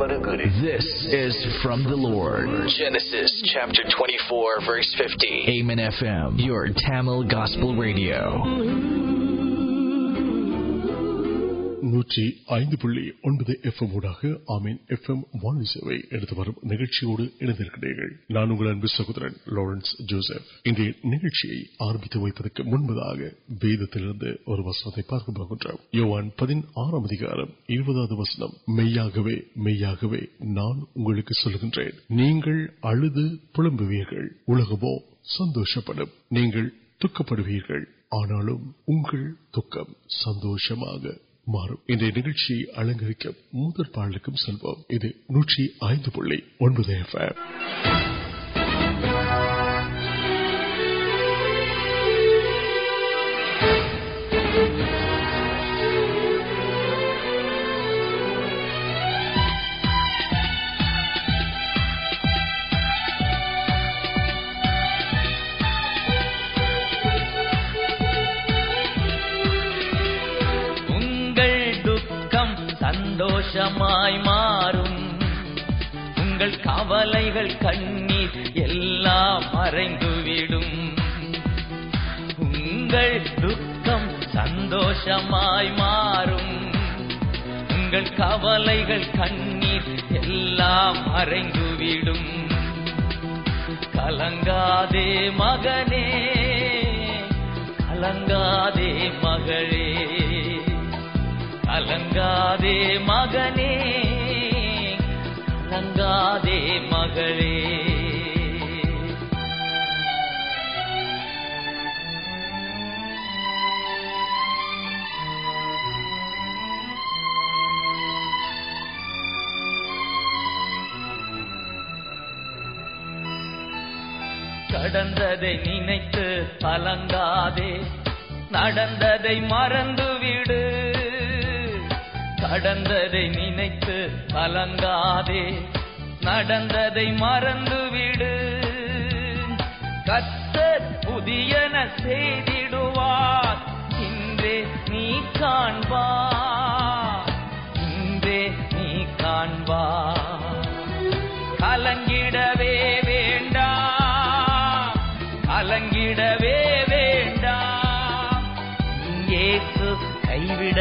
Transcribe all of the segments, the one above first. this is from the لورٹی four FM your یور تھ گاسپور ریڈیو نوگ سوچے سردی آرام دار وسن ملک دور آنا دکان سندو مار نی اک مالک کن مرد انگل دن سندوائی مار کبھی مرگاد مغ ملگاد مغ مگ کڑ نل گئی مرد کڑ نل گ مر پہو کا ان کا کئی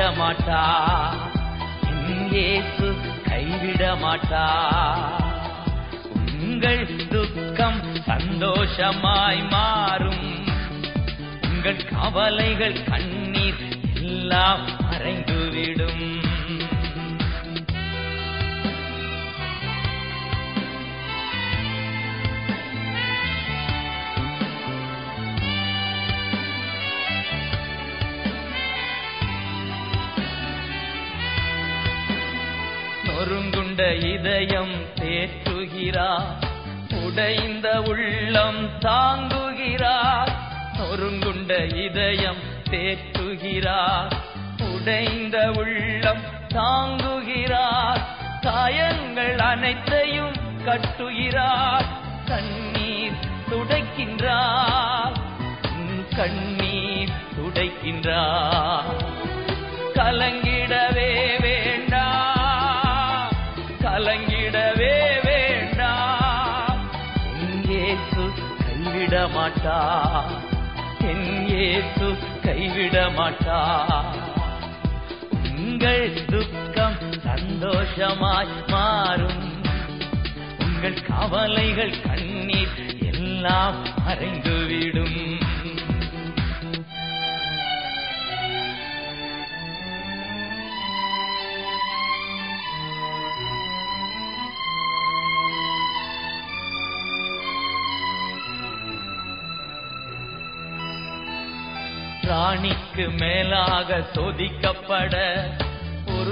انگیس کئی دکم سوشم انہ مرگ تا گرن اینت کٹ گرک کئی انگ دکم سندوش مار کول کنیر مرگ میل سو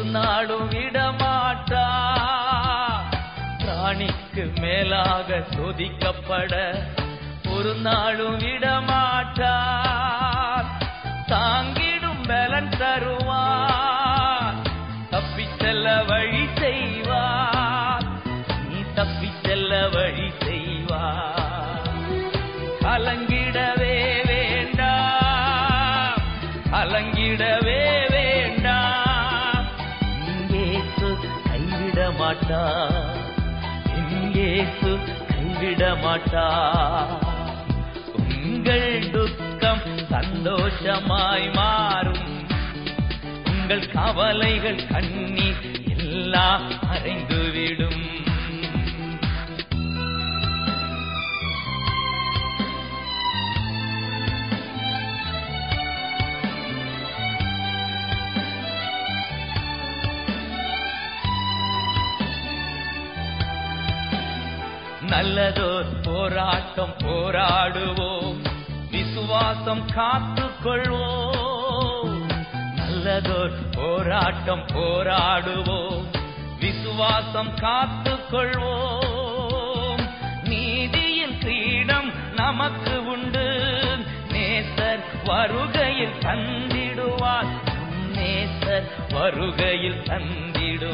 نڑا راح کی میل سویٹ پڑ ان دم سوشم مار کونی مرد نلوٹواسم کا نمکر تندوار تندو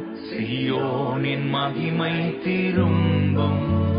ن مہیم ترگ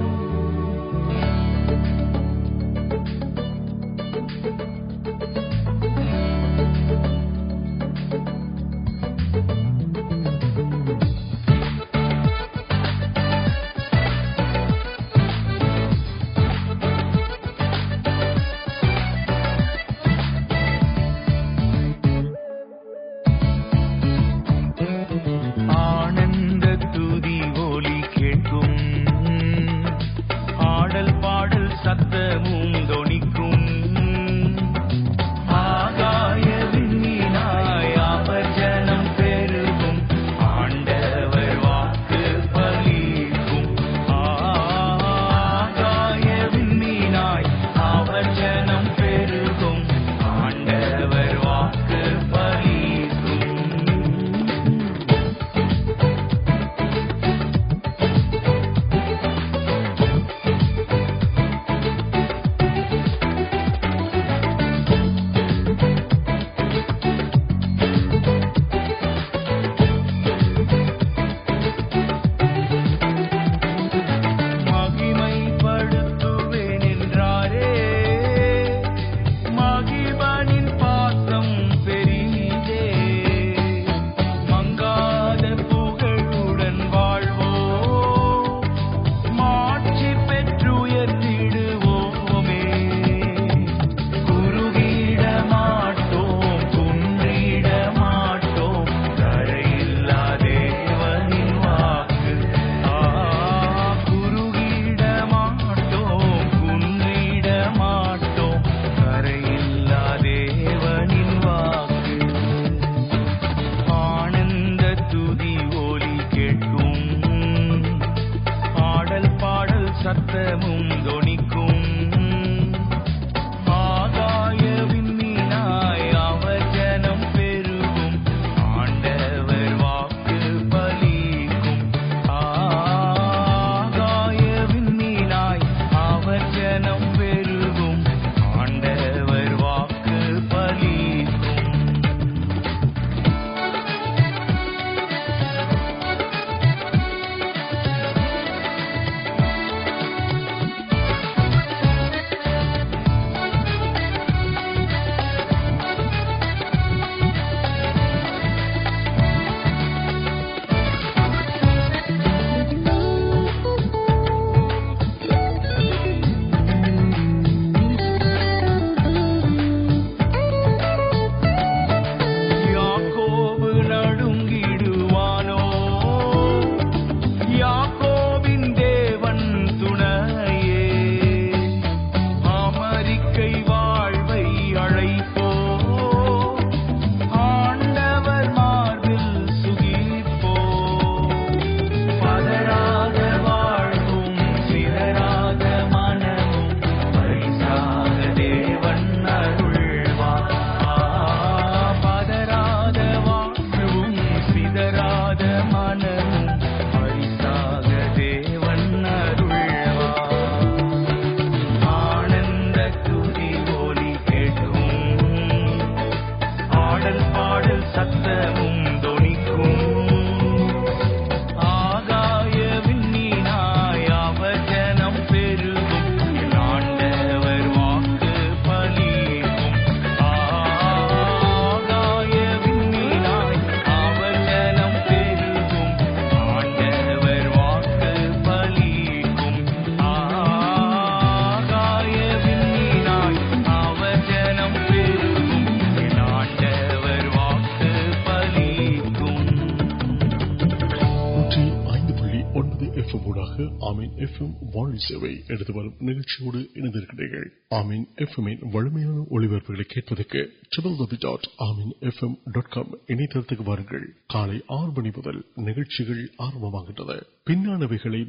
نگر پھر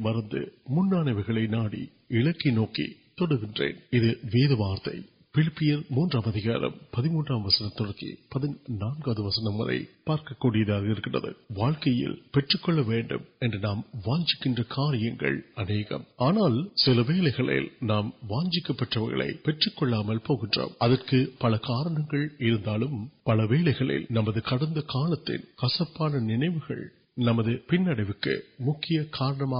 مرد ماڈی نوکیٹ وارت پڑپیا مدم وار وجہ کار امریکہ آنا سو نام واجک پہ کارنگ پل نالت کسپان نا نمد پارنگ وتھم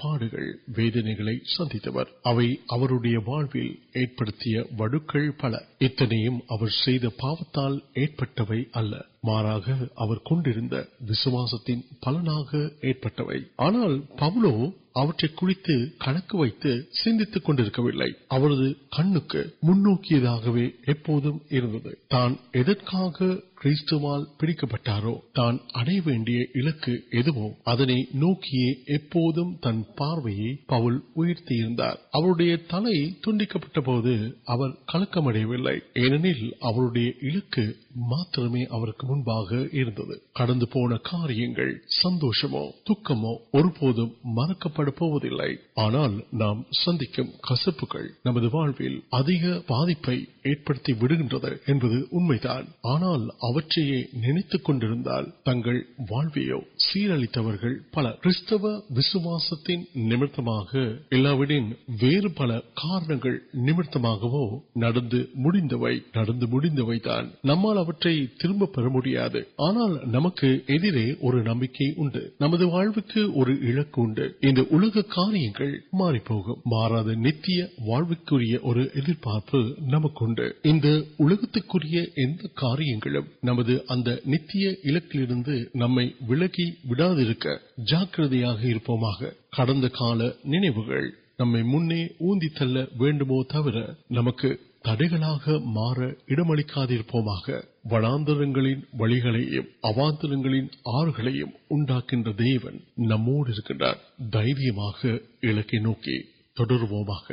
پات تک مسواس پلپ آنا پولی سب کو تل تک بہت کلکمیاں کاریہ سندو دونوں مرکز نام سنگ نوکی آنا نکالی پل کارنگ نو نم تربیت نمک نمک ار نوکری نمک نمد نلک نئی ولک جاگر کڑ نئے نم ویم توہر نمک تدگاڑمک وڑا وڑکی آرگن نموڈ دور کے نوکر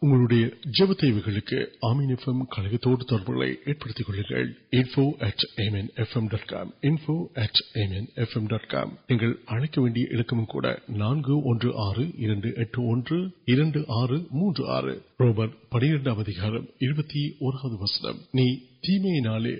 جی آپ کلکر پہلے تیم نالوڈ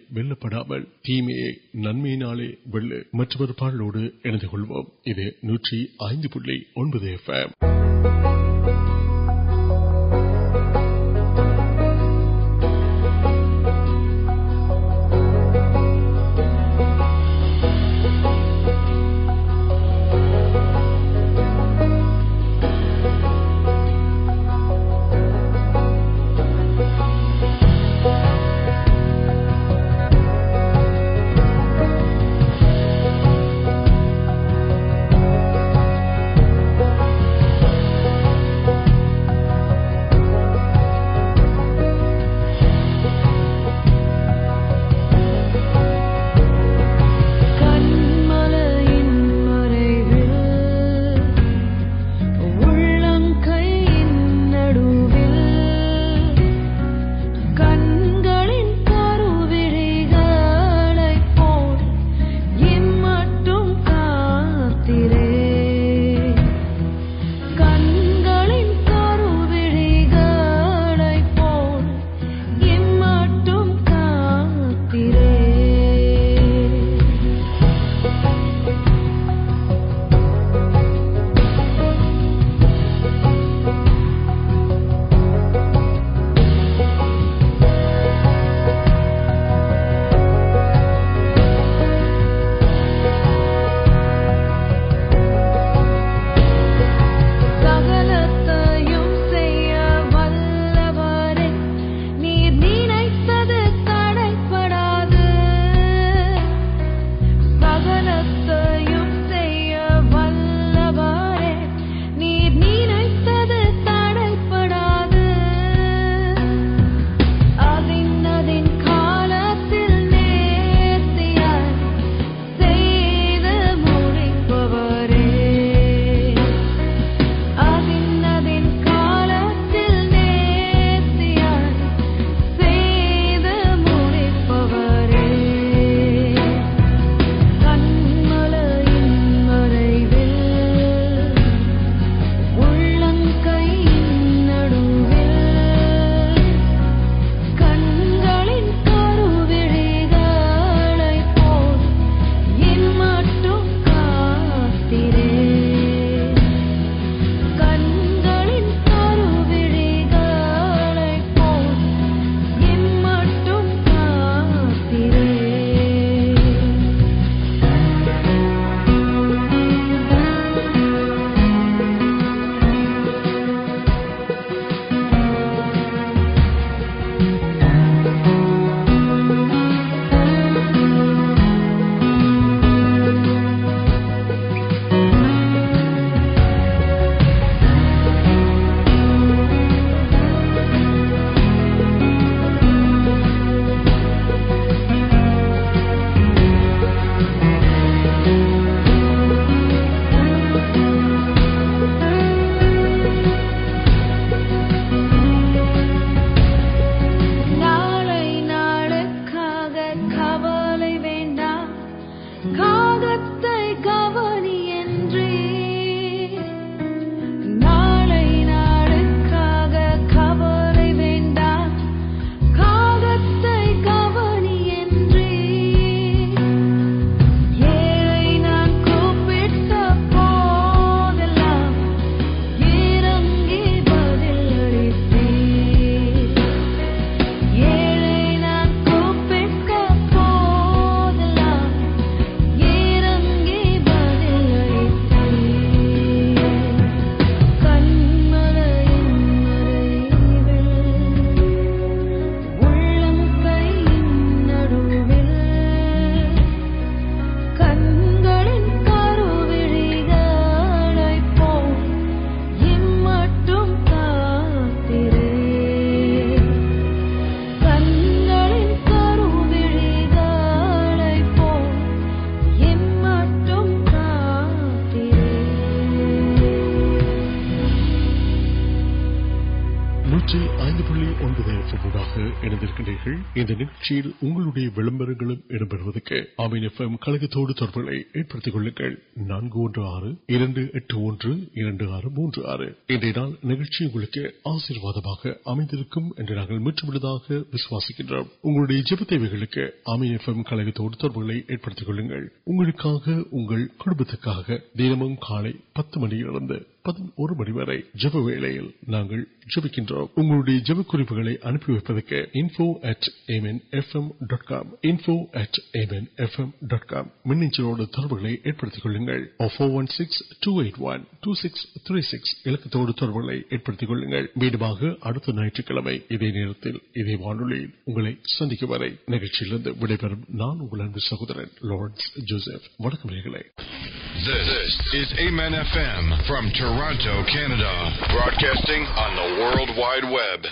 نیوک آشیواد امدیکم کلو دین پہ جبکری میڈیا کچھ نو وان سہوارے کیڈا broadcasting on world wide web